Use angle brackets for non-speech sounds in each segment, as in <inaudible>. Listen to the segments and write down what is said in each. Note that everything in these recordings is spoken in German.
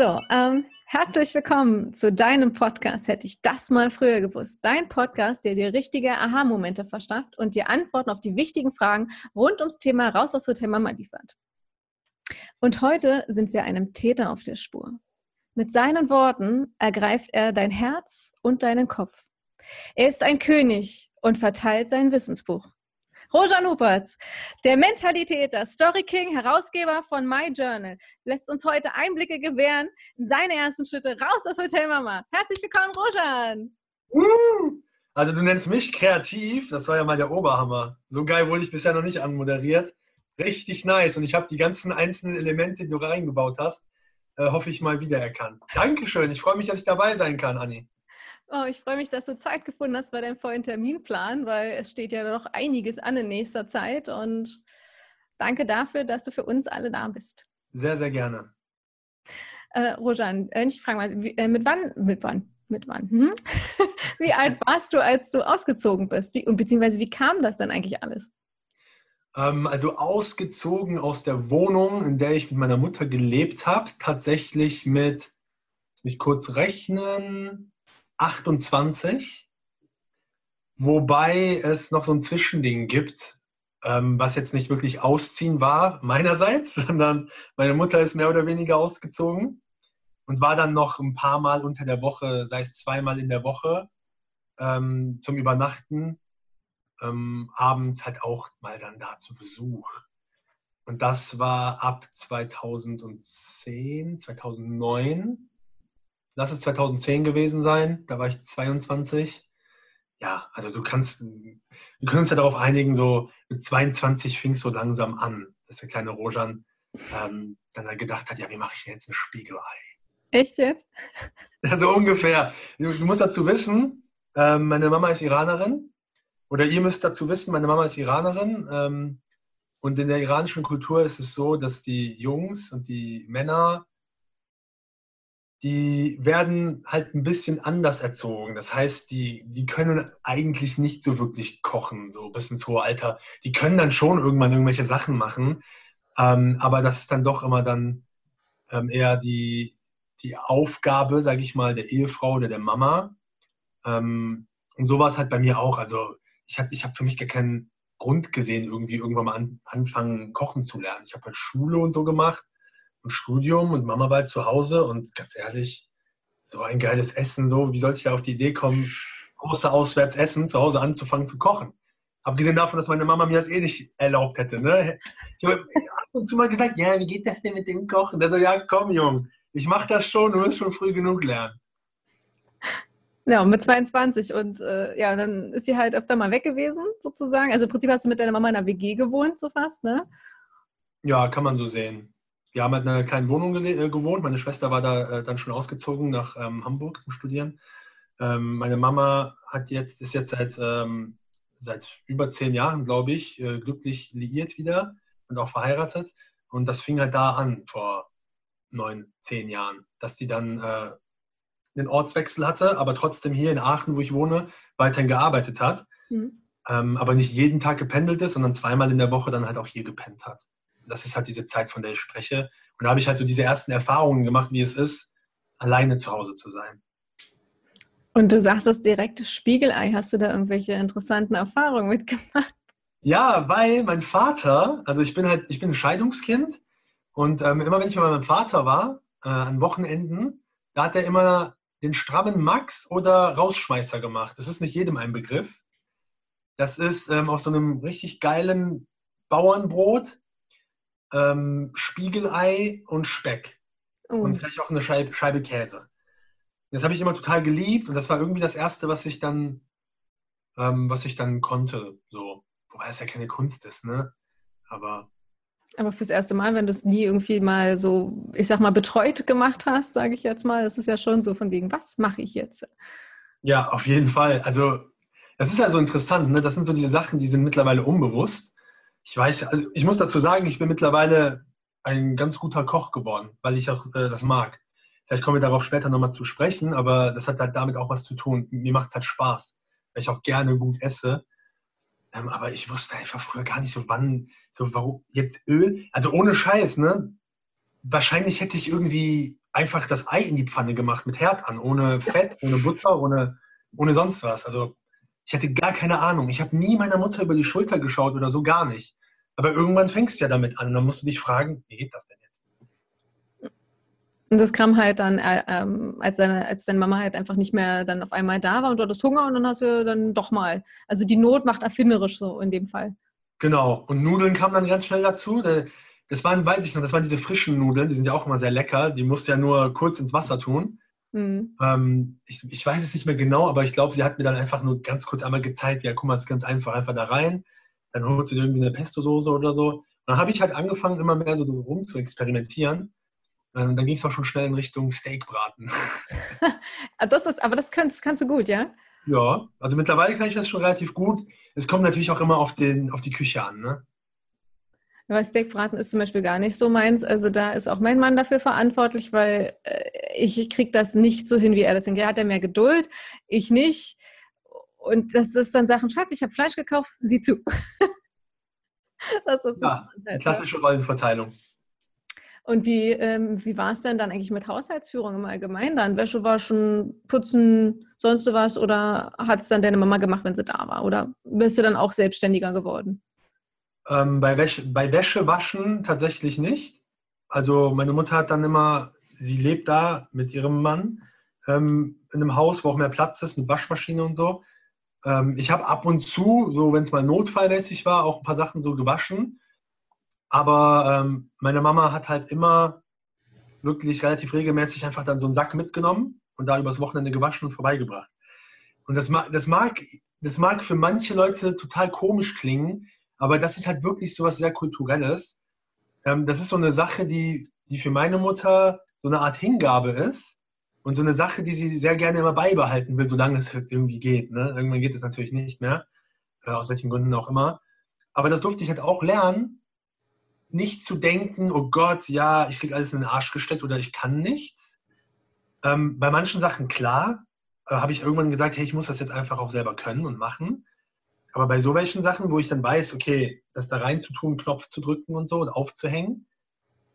So, ähm, herzlich willkommen zu deinem Podcast. Hätte ich das mal früher gewusst. Dein Podcast, der dir richtige Aha-Momente verschafft und dir Antworten auf die wichtigen Fragen rund ums Thema Raus aus Hotel Mama liefert. Und heute sind wir einem Täter auf der Spur. Mit seinen Worten ergreift er dein Herz und deinen Kopf. Er ist ein König und verteilt sein Wissensbuch. Rojan Hupertz, der Mentalitäter, Story King, Herausgeber von My Journal, lässt uns heute Einblicke gewähren in seine ersten Schritte raus aus Hotel Mama. Herzlich willkommen, Rojan! Also du nennst mich kreativ, das war ja mal der Oberhammer. So geil wurde ich bisher noch nicht anmoderiert. Richtig nice und ich habe die ganzen einzelnen Elemente, die du reingebaut hast, äh, hoffe ich mal wiedererkannt. Dankeschön, ich freue mich, dass ich dabei sein kann, Anni. Oh, ich freue mich, dass du Zeit gefunden hast bei deinem vollen Terminplan, weil es steht ja noch einiges an in nächster Zeit. Und danke dafür, dass du für uns alle da bist. Sehr, sehr gerne. Äh, Rojan, äh, ich frage mal, wie, äh, mit wann, mit wann, mit wann? Hm? <laughs> wie alt warst du, als du ausgezogen bist? Wie, und beziehungsweise wie kam das denn eigentlich alles? Ähm, also ausgezogen aus der Wohnung, in der ich mit meiner Mutter gelebt habe, tatsächlich mit, lass mich kurz rechnen, 28, wobei es noch so ein Zwischending gibt, ähm, was jetzt nicht wirklich ausziehen war meinerseits, <laughs> sondern meine Mutter ist mehr oder weniger ausgezogen und war dann noch ein paar Mal unter der Woche, sei es zweimal in der Woche, ähm, zum Übernachten, ähm, abends halt auch mal dann da zu Besuch. Und das war ab 2010, 2009 lass es 2010 gewesen sein, da war ich 22. Ja, also du kannst, wir können uns ja darauf einigen, so mit 22 fing es so langsam an, dass der kleine Rojan ähm, dann gedacht hat, ja, wie mache ich jetzt ein Spiegelei? Echt jetzt? <laughs> Ja, so ungefähr. Du, du musst dazu wissen, ähm, meine Mama ist Iranerin. Oder ihr müsst dazu wissen, meine Mama ist Iranerin. Ähm, und in der iranischen Kultur ist es so, dass die Jungs und die Männer die werden halt ein bisschen anders erzogen. Das heißt, die, die können eigentlich nicht so wirklich kochen, so bis ins hohe Alter. Die können dann schon irgendwann irgendwelche Sachen machen, ähm, aber das ist dann doch immer dann ähm, eher die, die Aufgabe, sage ich mal, der Ehefrau oder der Mama. Ähm, und so war es halt bei mir auch. Also ich habe ich hab für mich gar keinen Grund gesehen, irgendwie irgendwann mal an, anfangen, kochen zu lernen. Ich habe halt Schule und so gemacht und Studium und Mama war halt zu Hause und ganz ehrlich, so ein geiles Essen, so, wie sollte ich da auf die Idee kommen, große auswärts essen, zu Hause anzufangen zu kochen? Abgesehen davon, dass meine Mama mir das eh nicht erlaubt hätte. Ne? Ich habe ab und zu mal gesagt, ja, wie geht das denn mit dem Kochen? Der so, ja, komm, Jung, ich mache das schon, du wirst schon früh genug lernen. Ja, mit 22 und äh, ja, dann ist sie halt öfter mal weg gewesen, sozusagen. Also im Prinzip hast du mit deiner Mama in einer WG gewohnt, so fast, ne? Ja, kann man so sehen wir haben halt in einer kleinen Wohnung äh, gewohnt. Meine Schwester war da äh, dann schon ausgezogen nach ähm, Hamburg zum Studieren. Ähm, meine Mama hat jetzt, ist jetzt seit, ähm, seit über zehn Jahren, glaube ich, äh, glücklich liiert wieder und auch verheiratet. Und das fing halt da an, vor neun, zehn Jahren, dass die dann äh, einen Ortswechsel hatte, aber trotzdem hier in Aachen, wo ich wohne, weiterhin gearbeitet hat. Mhm. Ähm, aber nicht jeden Tag gependelt ist, sondern zweimal in der Woche dann halt auch hier gepennt hat das ist halt diese Zeit, von der ich spreche. Und da habe ich halt so diese ersten Erfahrungen gemacht, wie es ist, alleine zu Hause zu sein. Und du sagtest direkt Spiegelei. Hast du da irgendwelche interessanten Erfahrungen mitgemacht? Ja, weil mein Vater, also ich bin halt, ich bin ein Scheidungskind und ähm, immer wenn ich bei meinem Vater war, äh, an Wochenenden, da hat er immer den strammen Max oder Rausschmeißer gemacht. Das ist nicht jedem ein Begriff. Das ist ähm, aus so einem richtig geilen Bauernbrot ähm, Spiegelei und Speck. Oh. Und vielleicht auch eine Scheibe, Scheibe Käse. Das habe ich immer total geliebt und das war irgendwie das Erste, was ich dann, ähm, was ich dann konnte. So. Wobei es ja keine Kunst ist, ne? Aber. Aber fürs erste Mal, wenn du es nie irgendwie mal so, ich sag mal, betreut gemacht hast, sage ich jetzt mal, das ist ja schon so von wegen, was mache ich jetzt? Ja, auf jeden Fall. Also, das ist ja so interessant, ne? Das sind so diese Sachen, die sind mittlerweile unbewusst. Ich weiß, also ich muss dazu sagen, ich bin mittlerweile ein ganz guter Koch geworden, weil ich auch äh, das mag. Vielleicht kommen wir darauf später nochmal zu sprechen, aber das hat halt damit auch was zu tun. Mir macht es halt Spaß, weil ich auch gerne gut esse. Ähm, aber ich wusste einfach früher gar nicht so, wann, so warum jetzt Öl, also ohne Scheiß, ne? Wahrscheinlich hätte ich irgendwie einfach das Ei in die Pfanne gemacht mit Herd an, ohne Fett, ohne Butter, ohne, ohne sonst was. Also ich hatte gar keine Ahnung. Ich habe nie meiner Mutter über die Schulter geschaut oder so gar nicht. Aber irgendwann fängst du ja damit an. Und dann musst du dich fragen, wie geht das denn jetzt? Und das kam halt dann, äh, ähm, als, deine, als deine Mama halt einfach nicht mehr dann auf einmal da war und du hattest Hunger und dann hast du dann doch mal. Also die Not macht erfinderisch so in dem Fall. Genau. Und Nudeln kamen dann ganz schnell dazu. Das waren, weiß ich noch, das waren diese frischen Nudeln, die sind ja auch immer sehr lecker. Die musst du ja nur kurz ins Wasser tun. Mhm. Ähm, ich, ich, weiß es nicht mehr genau, aber ich glaube, sie hat mir dann einfach nur ganz kurz einmal gezeigt, ja, guck mal, es ist ganz einfach, einfach da rein. Dann holst du dir irgendwie eine Pesto-Soße oder so. Und dann habe ich halt angefangen, immer mehr so rum zu experimentieren. Ähm, dann ging es auch schon schnell in Richtung Steakbraten. <laughs> Ah, das ist, aber das kannst, kannst du gut, ja? Ja, also mittlerweile kann ich das schon relativ gut. Es kommt natürlich auch immer auf, den, auf die Küche an, ne? Weil Steakbraten ist zum Beispiel gar nicht so meins. Also da ist auch mein Mann dafür verantwortlich, weil äh, ich kriege das nicht so hin, wie er das hinkriegt. Er hat ja mehr Geduld, ich nicht. Und das ist dann Sachen, Schatz, ich habe Fleisch gekauft, sieh zu. <laughs> das ist ja, halt, klassische Rollenverteilung. Und wie, ähm, wie war es denn dann eigentlich mit Haushaltsführung im Allgemeinen dann? Wäsche waschen, putzen, sonst was? Oder hat es dann deine Mama gemacht, wenn sie da war? Oder bist du dann auch selbstständiger geworden? Ähm, bei, Wäsche, bei Wäsche waschen tatsächlich nicht. Also meine Mutter hat dann immer, sie lebt da mit ihrem Mann ähm, in einem Haus, wo auch mehr Platz ist mit Waschmaschine und so. Ähm, ich habe ab und zu, so wenn es mal notfallmäßig war, auch ein paar Sachen so gewaschen. Aber ähm, meine Mama hat halt immer wirklich relativ regelmäßig einfach dann so einen Sack mitgenommen und da übers Wochenende gewaschen und vorbeigebracht. Und das, das, mag, das mag für manche Leute total komisch klingen, aber das ist halt wirklich so was sehr Kulturelles. Ähm, das ist so eine Sache, die, die für meine Mutter so eine Art Hingabe ist und so eine Sache, die sie sehr gerne immer beibehalten will, solange es halt irgendwie geht. Ne? Irgendwann geht es natürlich nicht mehr, äh, aus welchen Gründen auch immer. Aber das durfte ich halt auch lernen, nicht zu denken, oh Gott, ja, ich kriege alles in den Arsch gesteckt oder ich kann nichts. Ähm, bei manchen Sachen klar, äh, habe ich irgendwann gesagt, hey, ich muss das jetzt einfach auch selber können und machen. Aber bei so welchen Sachen, wo ich dann weiß, okay, das da rein zu tun, Knopf zu drücken und so und aufzuhängen,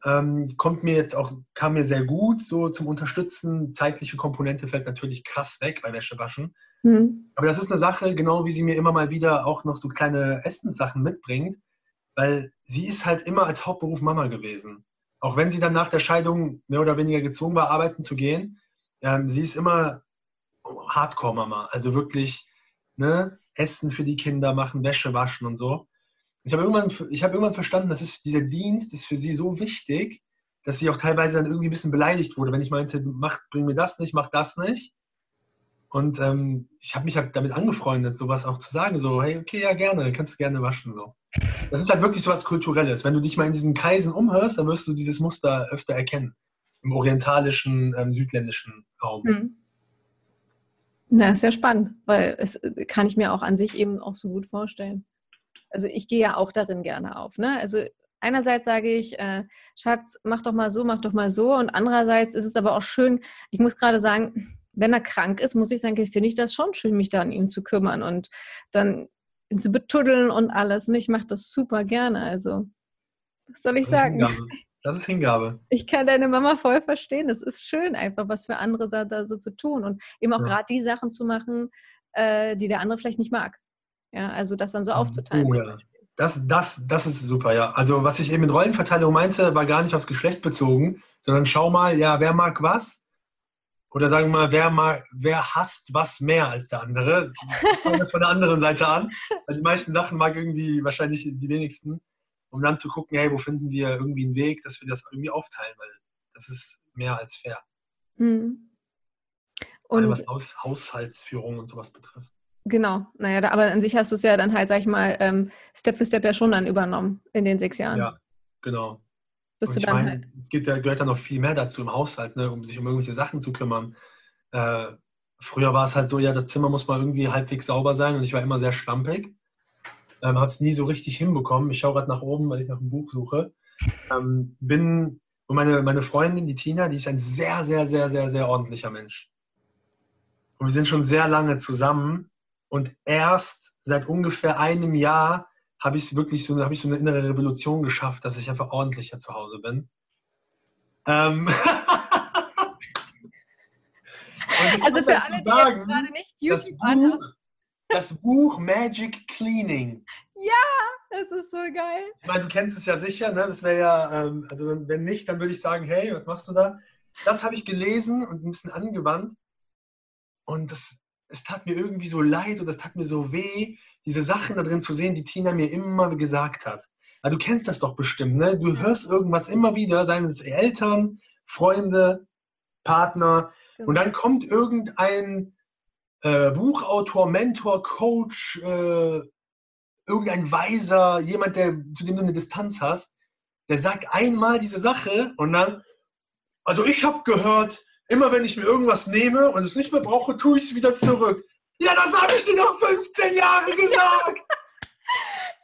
ähm, kommt mir jetzt auch, kam mir sehr gut so zum Unterstützen. Zeitliche Komponente fällt natürlich krass weg bei Wäschewaschen. Mhm. Aber das ist eine Sache, genau wie sie mir immer mal wieder auch noch so kleine Essenssachen mitbringt, weil sie ist halt immer als Hauptberuf Mama gewesen. Auch wenn sie dann nach der Scheidung mehr oder weniger gezwungen war, arbeiten zu gehen, ähm, sie ist immer Hardcore-Mama. Also wirklich, ne, Essen für die Kinder machen, Wäsche waschen und so. Ich habe irgendwann, hab irgendwann verstanden, dass es, dieser Dienst ist für sie so wichtig, dass sie auch teilweise dann irgendwie ein bisschen beleidigt wurde, wenn ich meinte, mach, bring mir das nicht, mach das nicht. Und ähm, ich habe mich halt damit angefreundet, sowas auch zu sagen, so, hey, okay, ja, gerne, kannst du gerne waschen. So. Das ist halt wirklich so was Kulturelles. Wenn du dich mal in diesen Kreisen umhörst, dann wirst du dieses Muster öfter erkennen. Im orientalischen, ähm, südländischen Raum. Hm. Na, ist ja spannend, weil es äh, kann ich mir auch an sich eben auch so gut vorstellen. Also ich gehe ja auch darin gerne auf. Ne? Also einerseits sage ich, äh, Schatz, mach doch mal so, mach doch mal so. Und andererseits ist es aber auch schön, ich muss gerade sagen, wenn er krank ist, muss ich sagen, finde ich das schon schön, mich da an ihn zu kümmern und dann ihn zu betuddeln und alles. Und ich mache das super gerne. Also, was soll ich sagen? Das ist Hingabe. Ich kann deine Mama voll verstehen. Es ist schön, einfach was für andere da so zu tun und eben auch ja. gerade die Sachen zu machen, äh, die der andere vielleicht nicht mag. Ja, also das dann so aufzuteilen. Oh, ja. Das, das, das ist super, ja. Also was ich eben mit Rollenverteilung meinte, war gar nicht aufs Geschlecht bezogen, sondern schau mal, ja, wer mag was? Oder sagen wir mal, wer, mag, wer hasst was mehr als der andere? <laughs> Fangen wir das von der anderen Seite an. Also die meisten Sachen mag irgendwie wahrscheinlich die wenigsten um dann zu gucken, hey, wo finden wir irgendwie einen Weg, dass wir das irgendwie aufteilen, weil das ist mehr als fair. Mhm. Und was Haus, Haushaltsführung und sowas betrifft. Genau, naja, da, aber an sich hast du es ja dann halt, sag ich mal, ähm, Step für Step ja schon dann übernommen in den sechs Jahren. Ja, genau. Bist du dann meine, halt. Es gibt ja, gehört ja noch viel mehr dazu im Haushalt, ne, um sich um irgendwelche Sachen zu kümmern. Äh, früher war es halt so, ja, das Zimmer muss mal irgendwie halbwegs sauber sein und ich war immer sehr schlampig. Ähm, habe es nie so richtig hinbekommen. Ich schaue gerade nach oben, weil ich nach einem Buch suche. Ähm, bin, und meine, meine Freundin, die Tina, die ist ein sehr, sehr, sehr, sehr, sehr ordentlicher Mensch. Und wir sind schon sehr lange zusammen. Und erst seit ungefähr einem Jahr habe ich wirklich so, habe ich so eine innere Revolution geschafft, dass ich einfach ordentlicher zu Hause bin. Ähm <laughs> Also für alle, die sagen, gerade nicht YouTube das Buch, das Buch Magic Cleaning. Ja, das ist so geil. Ich meine, du kennst es ja sicher, ne? Das wäre ja, ähm, also wenn nicht, dann würde ich sagen, hey, was machst du da? Das habe ich gelesen und ein bisschen angewandt. Und das, es tat mir irgendwie so leid und das tat mir so weh, diese Sachen da drin zu sehen, die Tina mir immer gesagt hat. Ja, du kennst das doch bestimmt, ne? Du hörst irgendwas immer wieder, seien es Eltern, Freunde, Partner, genau. und dann kommt irgendein äh, Buchautor, Mentor, Coach, äh, irgendein Weiser, jemand, der, zu dem du eine Distanz hast, der sagt einmal diese Sache und dann, also ich habe gehört, immer wenn ich mir irgendwas nehme und es nicht mehr brauche, tue ich es wieder zurück. Ja, das habe ich dir noch 15 Jahre gesagt. <laughs>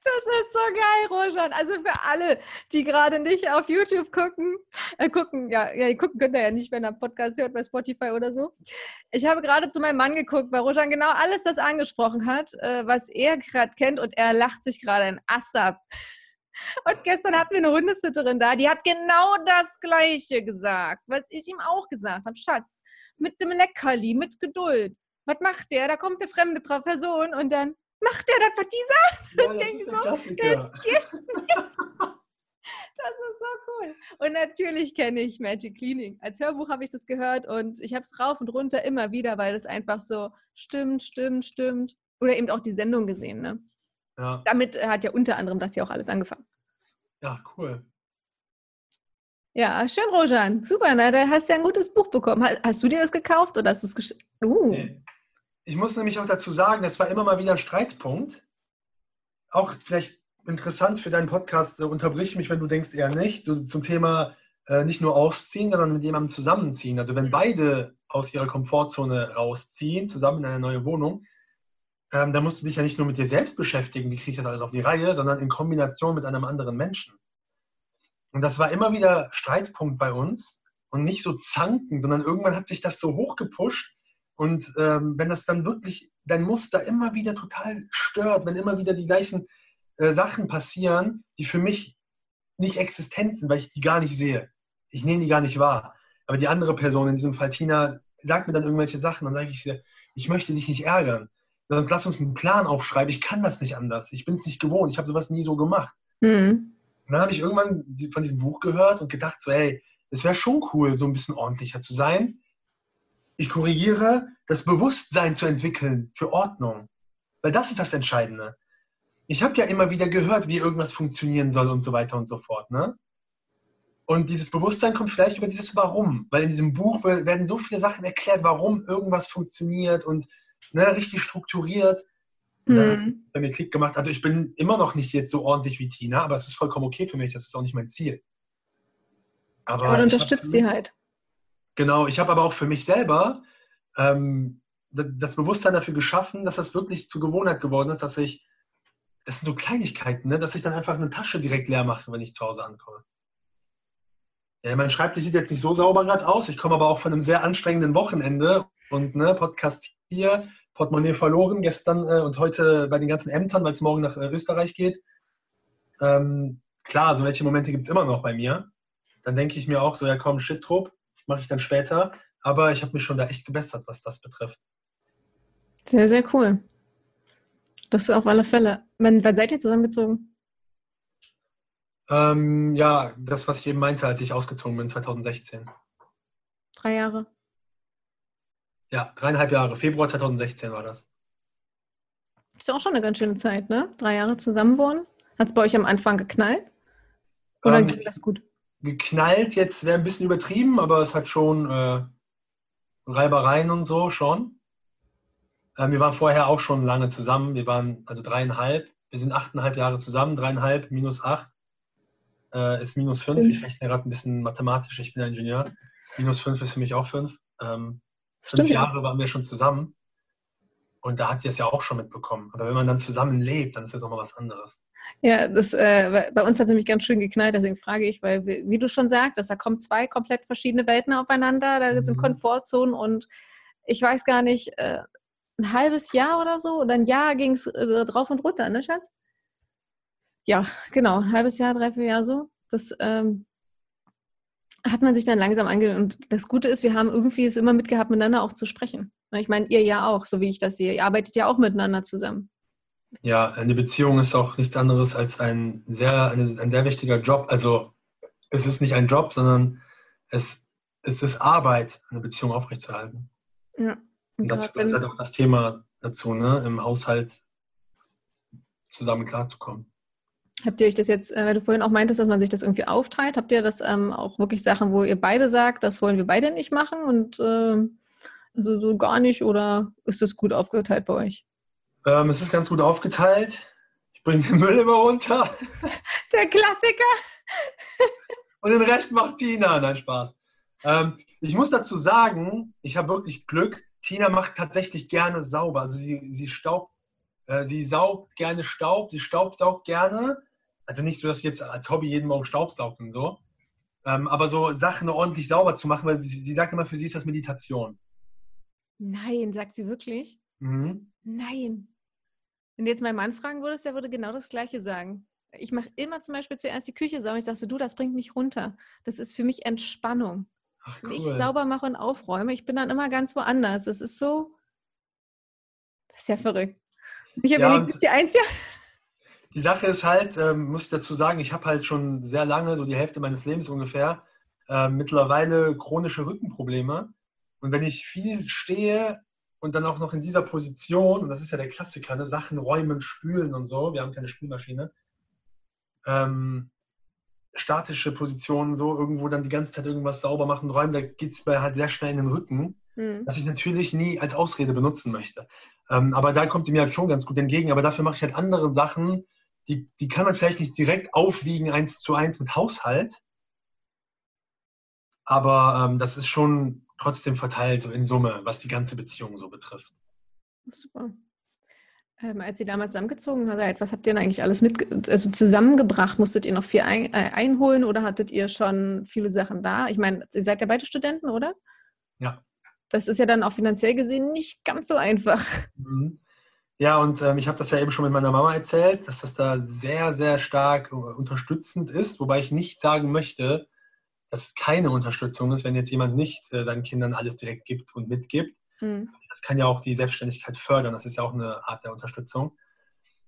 Das ist so geil, Rojan. Also für alle, die gerade nicht auf YouTube gucken, äh, gucken, ja, ja, gucken könnt ihr ja nicht, wenn ihr Podcast hört bei Spotify oder so. Ich habe gerade zu meinem Mann geguckt, weil Rojan genau alles das angesprochen hat, äh, was er gerade kennt und er lacht sich gerade ein Ass ab. Und gestern hatten wir eine Hundesitterin da, die hat genau das Gleiche gesagt, was ich ihm auch gesagt habe. Schatz, mit dem Leckerli, mit Geduld. Was macht der? Da kommt eine fremde Person und dann, macht der das, was die sagt? Ja, und <laughs> denke so, das gibt's nicht. <laughs> Das ist so cool. Und natürlich kenne ich Magic Cleaning. Als Hörbuch habe ich das gehört und ich habe es rauf und runter immer wieder, weil es einfach so stimmt, stimmt, stimmt. Oder eben auch die Sendung gesehen. Ne? Ja. Damit hat ja unter anderem das ja auch alles angefangen. Ja, cool. Ja, schön, Rojan. Super, ne? da hast du ja ein gutes Buch bekommen. Hast du dir das gekauft oder hast du es geschrieben? Uh. Nee ich muss nämlich auch dazu sagen, das war immer mal wieder ein Streitpunkt. Auch vielleicht interessant für deinen Podcast, unterbrich mich, wenn du denkst eher nicht, so zum Thema äh, nicht nur ausziehen, sondern mit jemandem zusammenziehen. Also wenn beide aus ihrer Komfortzone rausziehen, zusammen in eine neue Wohnung, ähm, dann musst du dich ja nicht nur mit dir selbst beschäftigen, wie kriege ich das alles auf die Reihe, sondern in Kombination mit einem anderen Menschen. Und das war immer wieder Streitpunkt bei uns und nicht so zanken, sondern irgendwann hat sich das so hochgepusht, und ähm, wenn das dann wirklich dein Muster immer wieder total stört, wenn immer wieder die gleichen äh, Sachen passieren, die für mich nicht existent sind, weil ich die gar nicht sehe. Ich nehme die gar nicht wahr. Aber die andere Person, in diesem Fall Tina, sagt mir dann irgendwelche Sachen, dann sage ich dir, ich möchte dich nicht ärgern. Sonst lass uns einen Plan aufschreiben. Ich kann das nicht anders. Ich bin es nicht gewohnt. Ich habe sowas nie so gemacht. Mhm. Und dann habe ich irgendwann von diesem Buch gehört und gedacht, so, hey, es wäre schon cool, so ein bisschen ordentlicher zu sein ich korrigiere, das Bewusstsein zu entwickeln für Ordnung. Weil das ist das Entscheidende. Ich habe ja immer wieder gehört, wie irgendwas funktionieren soll und so weiter und so fort. Ne? Und dieses Bewusstsein kommt vielleicht über dieses Warum. Weil in diesem Buch werden so viele Sachen erklärt, warum irgendwas funktioniert und ne, richtig strukturiert. Mhm. Das hat bei mir Klick gemacht. Also ich bin immer noch nicht jetzt so ordentlich wie Tina, aber es ist vollkommen okay für mich. Das ist auch nicht mein Ziel. Aber, aber du unterstützt sie halt. Genau, ich habe aber auch für mich selber ähm, das Bewusstsein dafür geschaffen, dass das wirklich zur Gewohnheit geworden ist, dass ich, das sind so Kleinigkeiten, ne, dass ich dann einfach eine Tasche direkt leer mache, wenn ich zu Hause ankomme. Ja, mein Schreibtisch sieht jetzt nicht so sauber gerade aus. Ich komme aber auch von einem sehr anstrengenden Wochenende und ne, Podcast hier, Portemonnaie verloren gestern äh, und heute bei den ganzen Ämtern, weil es morgen nach äh, Österreich geht. Ähm, klar, so welche Momente gibt es immer noch bei mir. Dann denke ich mir auch so, ja komm, shit, Trupp, mache ich dann später. Aber ich habe mich schon da echt gebessert, was das betrifft. Sehr, sehr cool. Das auf alle Fälle. Wann, wann seid ihr zusammengezogen? Ähm, ja, das, was ich eben meinte, als ich ausgezogen bin, 2016. Drei Jahre. Ja, dreieinhalb Jahre. Februar 2016 war das. Ist ja auch schon eine ganz schöne Zeit, ne? Drei Jahre zusammenwohnen. Hat es bei euch am Anfang geknallt? Oder ähm, ging das gut? Geknallt jetzt wäre ein bisschen übertrieben, aber es hat schon äh, Reibereien und so schon. Äh, wir waren vorher auch schon lange zusammen. Wir waren also dreieinhalb. Wir sind achteinhalb Jahre zusammen. Dreieinhalb minus acht äh, ist minus fünf. Ich rechne gerade ein bisschen mathematisch. Ich bin Ingenieur. Minus fünf ist für mich auch fünf. Ähm, fünf Jahre waren wir schon zusammen. Und da hat sie es ja auch schon mitbekommen. Aber wenn man dann zusammen lebt, dann ist das nochmal was anderes. Ja, das, äh, bei uns hat es nämlich ganz schön geknallt, deswegen frage ich, weil, wie du schon sagtest, da kommen zwei komplett verschiedene Welten aufeinander, da mhm. sind Komfortzonen und ich weiß gar nicht, äh, ein halbes Jahr oder so oder ein Jahr ging es äh, drauf und runter, ne, Schatz? Ja, genau, ein halbes Jahr, drei, vier Jahre so. Das, ähm, hat man sich dann langsam angehört. Und das Gute ist, wir haben irgendwie es immer mitgehabt, miteinander auch zu sprechen. Ich meine, ihr ja auch, so wie ich das sehe. Ihr arbeitet ja auch miteinander zusammen. Ja, eine Beziehung ist auch nichts anderes als ein sehr, eine, ein sehr wichtiger Job. Also es ist nicht ein Job, sondern es, es ist Arbeit, eine Beziehung aufrechtzuerhalten. Ja. Und, und das gehört halt auch das Thema dazu, ne? im Haushalt zusammen klarzukommen. Habt ihr euch das jetzt, äh, weil du vorhin auch meintest, dass man sich das irgendwie aufteilt, habt ihr das ähm, auch wirklich Sachen, wo ihr beide sagt, das wollen wir beide nicht machen und äh, also so gar nicht oder ist es gut aufgeteilt bei euch? Ähm, es ist ganz gut aufgeteilt. Ich bringe den Müll immer runter. <laughs> Der Klassiker. und den Rest macht Tina. Nein, Spaß. Ähm, ich muss dazu sagen, ich habe wirklich Glück. Tina macht tatsächlich gerne sauber. Also sie, sie staubt, äh, sie saugt gerne Staub, sie staubsaugt gerne. Also nicht so, dass sie jetzt als Hobby jeden Morgen Staub saugt und so. Ähm, aber so Sachen ordentlich sauber zu machen, weil sie, sie, sagt immer, für sie ist das Meditation. Nein, sagt sie wirklich? Mhm. Nein. Wenn du jetzt meinen Mann fragen würdest, der würde genau das Gleiche sagen. Ich mache immer zum Beispiel zuerst die Küche sauber. Ich sage so, du, das bringt mich runter. Das ist für mich Entspannung. Ach, cool. Wenn ich sauber mache und aufräume, ich bin dann immer ganz woanders. Das ist so, das ist ja verrückt. Ich habe ja, die Einzige. <laughs> Die Sache ist halt, ähm, muss ich dazu sagen, ich habe halt schon sehr lange, so die Hälfte meines Lebens ungefähr, äh, mittlerweile chronische Rückenprobleme. Und wenn ich viel stehe und dann auch noch in dieser Position, und das ist ja der Klassiker, ne, Sachen räumen, spülen und so, wir haben keine Spülmaschine, ähm, statische Positionen so, irgendwo dann die ganze Zeit irgendwas sauber machen, räumen, da geht es bei halt sehr schnell in den Rücken, mhm. was ich natürlich nie als Ausrede benutzen möchte. Ähm, aber da kommt sie mir halt schon ganz gut entgegen. Aber dafür mache ich halt andere Sachen, die, die kann man vielleicht nicht direkt aufwiegen, eins zu eins mit Haushalt. Aber ähm, das ist schon trotzdem verteilt, so in Summe, was die ganze Beziehung so betrifft. Super. Ähm, als ihr damals zusammengezogen seid, was habt ihr denn eigentlich alles mit, also zusammengebracht? Musstet ihr noch viel ein, äh, einholen oder hattet ihr schon viele Sachen da? Ich meine, ihr seid ja beide Studenten, oder? Ja. Das ist ja dann auch finanziell gesehen nicht ganz so einfach. Mhm. Ja, und ähm, ich habe das ja eben schon mit meiner Mama erzählt, dass das da sehr, sehr stark unterstützend ist, wobei ich nicht sagen möchte, dass es keine Unterstützung ist, wenn jetzt jemand nicht äh, seinen Kindern alles direkt gibt und mitgibt. Mhm. Das kann ja auch die Selbstständigkeit fördern, das ist ja auch eine Art der Unterstützung.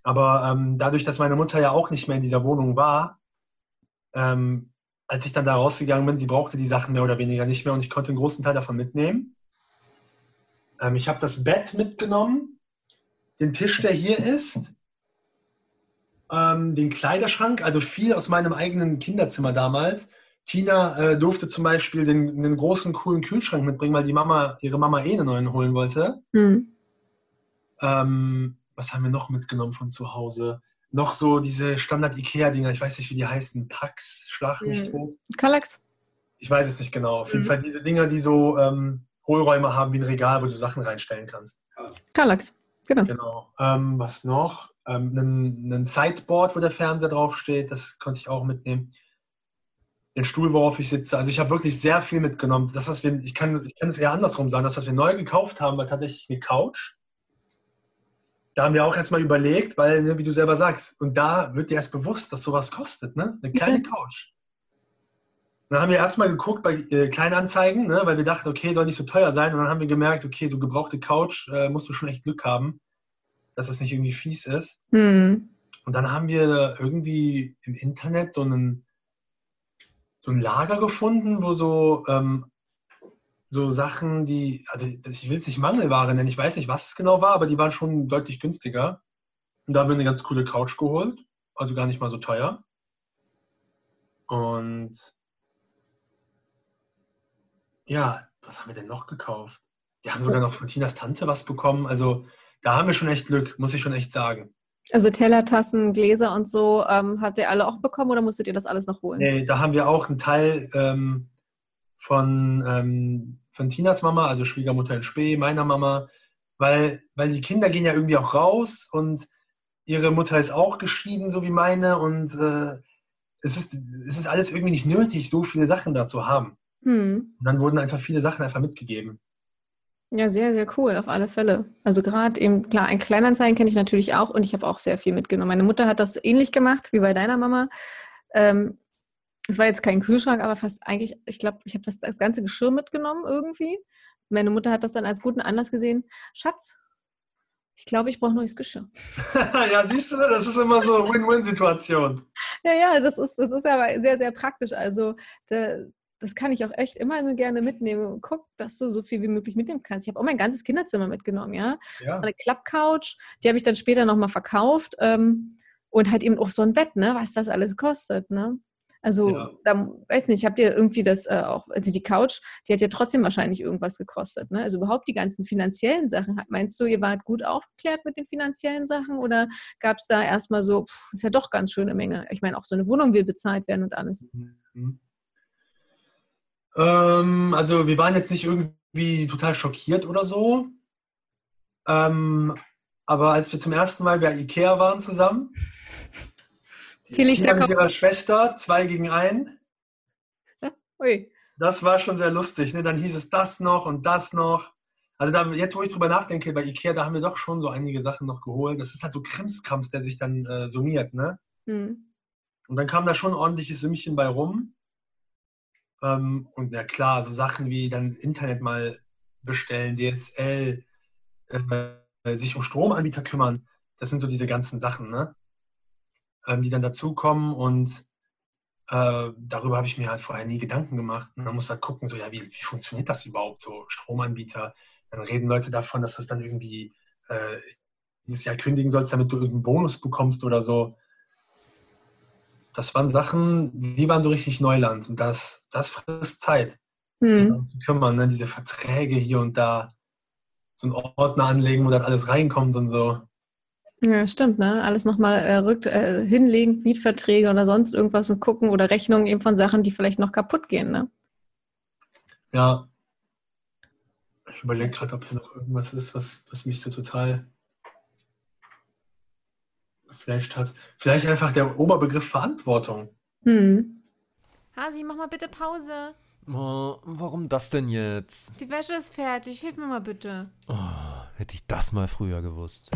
Aber ähm, dadurch, dass meine Mutter ja auch nicht mehr in dieser Wohnung war, ähm, als ich dann da rausgegangen bin, sie brauchte die Sachen mehr oder weniger nicht mehr und ich konnte einen großen Teil davon mitnehmen. Ähm, ich habe das Bett mitgenommen, den Tisch, der hier ist, ähm, den Kleiderschrank, also viel aus meinem eigenen Kinderzimmer damals Tina äh, durfte zum Beispiel den, einen großen, coolen Kühlschrank mitbringen, weil die Mama, ihre Mama eh einen neuen holen wollte. Mhm. Ähm, was haben wir noch mitgenommen von zu Hause? Noch so diese Standard-IKEA-Dinger, ich weiß nicht, wie die heißen. Pax, Schlag mich mhm. tot. Kallax? Ich weiß es nicht genau. Auf jeden mhm. Fall diese Dinger, die so ähm, Hohlräume haben wie ein Regal, wo du Sachen reinstellen kannst. Kallax, genau. Genau. Ähm, was noch? Ähm, ein Sideboard, wo der Fernseher draufsteht, das konnte ich auch mitnehmen den Stuhl, worauf ich sitze. Also ich habe wirklich sehr viel mitgenommen. Das, was wir, ich kann, ich kann es eher andersrum sagen. Das, was wir neu gekauft haben, war tatsächlich eine Couch. Da haben wir auch erstmal überlegt, weil, ne, wie du selber sagst, und da wird dir erst bewusst, dass sowas kostet, ne? Eine kleine Couch. Dann haben wir erstmal geguckt bei äh, Kleinanzeigen, ne, weil wir dachten, okay, soll nicht so teuer sein. Und dann haben wir gemerkt, okay, so gebrauchte Couch äh, musst du schon echt Glück haben, dass es nicht irgendwie fies ist. Mhm. Und dann haben wir irgendwie im Internet so einen so ein Lager gefunden, wo so, ähm, so Sachen, die, also ich will es nicht Mangelware nennen, ich weiß nicht, was es genau war, aber die waren schon deutlich günstiger. Und da haben wir eine ganz coole Couch geholt, also gar nicht mal so teuer. Und ja, was haben wir denn noch gekauft? Wir haben sogar noch von Tinas Tante was bekommen. Also da haben wir schon echt Glück, muss ich schon echt sagen. Also Teller, Tassen, Gläser und so, ähm, habt ihr alle auch bekommen oder musstet ihr das alles noch holen? Nee, da haben wir auch einen Teil ähm, von, ähm, von Tinas Mama, also Schwiegermutter in Spee, meiner Mama, weil, weil die Kinder gehen ja irgendwie auch raus und ihre Mutter ist auch geschieden, so wie meine und äh, es, ist, es ist alles irgendwie nicht nötig, so viele Sachen da zu haben. Hm. Und dann wurden einfach viele Sachen einfach mitgegeben. Ja, sehr, sehr cool, auf alle Fälle. Also gerade eben, klar, ein Kleinanzeigen kenne ich natürlich auch und ich habe auch sehr viel mitgenommen. Meine Mutter hat das ähnlich gemacht wie bei deiner Mama. Ähm, es war jetzt kein Kühlschrank, aber fast eigentlich, ich glaube, ich habe das, das ganze Geschirr mitgenommen irgendwie. Meine Mutter hat das dann als guten Anlass gesehen. Schatz, ich glaube, ich brauche neues Geschirr. <laughs> ja, siehst du, das ist immer so eine Win-Win-Situation. ja, ja, das ist, das ist aber sehr, sehr praktisch. Also, der, das kann ich auch echt immer so gerne mitnehmen. Guck, dass du so viel wie möglich mitnehmen kannst. Ich habe auch mein ganzes Kinderzimmer mitgenommen, ja. ja. Das war eine Klappcouch, die habe ich dann später nochmal verkauft. Ähm, und halt eben auf so ein Bett, ne, was das alles kostet, ne? Also, ja. da, weiß nicht, habt ihr irgendwie das äh, auch, also die Couch, die hat ja trotzdem wahrscheinlich irgendwas gekostet, ne? Also überhaupt die ganzen finanziellen Sachen. Meinst du, ihr wart gut aufgeklärt mit den finanziellen Sachen oder gab es da erstmal so, pff, ist ja doch ganz schöne Menge. Ich meine, auch so eine Wohnung will bezahlt werden und alles. Mhm. Ähm, also wir waren jetzt nicht irgendwie total schockiert oder so. Ähm, aber als wir zum ersten Mal bei Ikea waren zusammen, <laughs> die Lichter mit ihrer Schwester, zwei gegen einen. <laughs> Ui. Das war schon sehr lustig. Ne? Dann hieß es das noch und das noch. Also da, jetzt, wo ich drüber nachdenke, bei Ikea, da haben wir doch schon so einige Sachen noch geholt. Das ist halt so Krimskrams, der sich dann äh, summiert. Ne? Mhm. Und dann kam da schon ein ordentliches Sümmchen bei rum. Ähm, und ja klar, so Sachen wie dann Internet mal bestellen, DSL, äh, sich um Stromanbieter kümmern. Das sind so diese ganzen Sachen, ne? ähm, die dann dazukommen und äh, darüber habe ich mir halt vorher nie Gedanken gemacht. Und man muss halt gucken, so ja, wie, wie funktioniert das überhaupt, so Stromanbieter. Dann reden Leute davon, dass du es dann irgendwie äh, dieses Jahr kündigen sollst, damit du irgendeinen Bonus bekommst oder so das waren Sachen, die waren so richtig Neuland und das, das frisst Zeit. Hm. Zu kümmern, ne? diese Verträge hier und da, so einen Ordner anlegen, wo das alles reinkommt und so. Ja, stimmt, ne? Alles nochmal äh, äh, hinlegen, Mietverträge oder sonst irgendwas und gucken oder Rechnungen eben von Sachen, die vielleicht noch kaputt gehen, ne? Ja. Ich überlege gerade, ob hier noch irgendwas ist, was, was mich so total geflasht hat. Vielleicht einfach der Oberbegriff Verantwortung. Hm. Hasi, mach mal bitte Pause. Oh, warum das denn jetzt? Die Wäsche ist fertig. Hilf mir mal bitte. Oh, hätte ich das mal früher gewusst.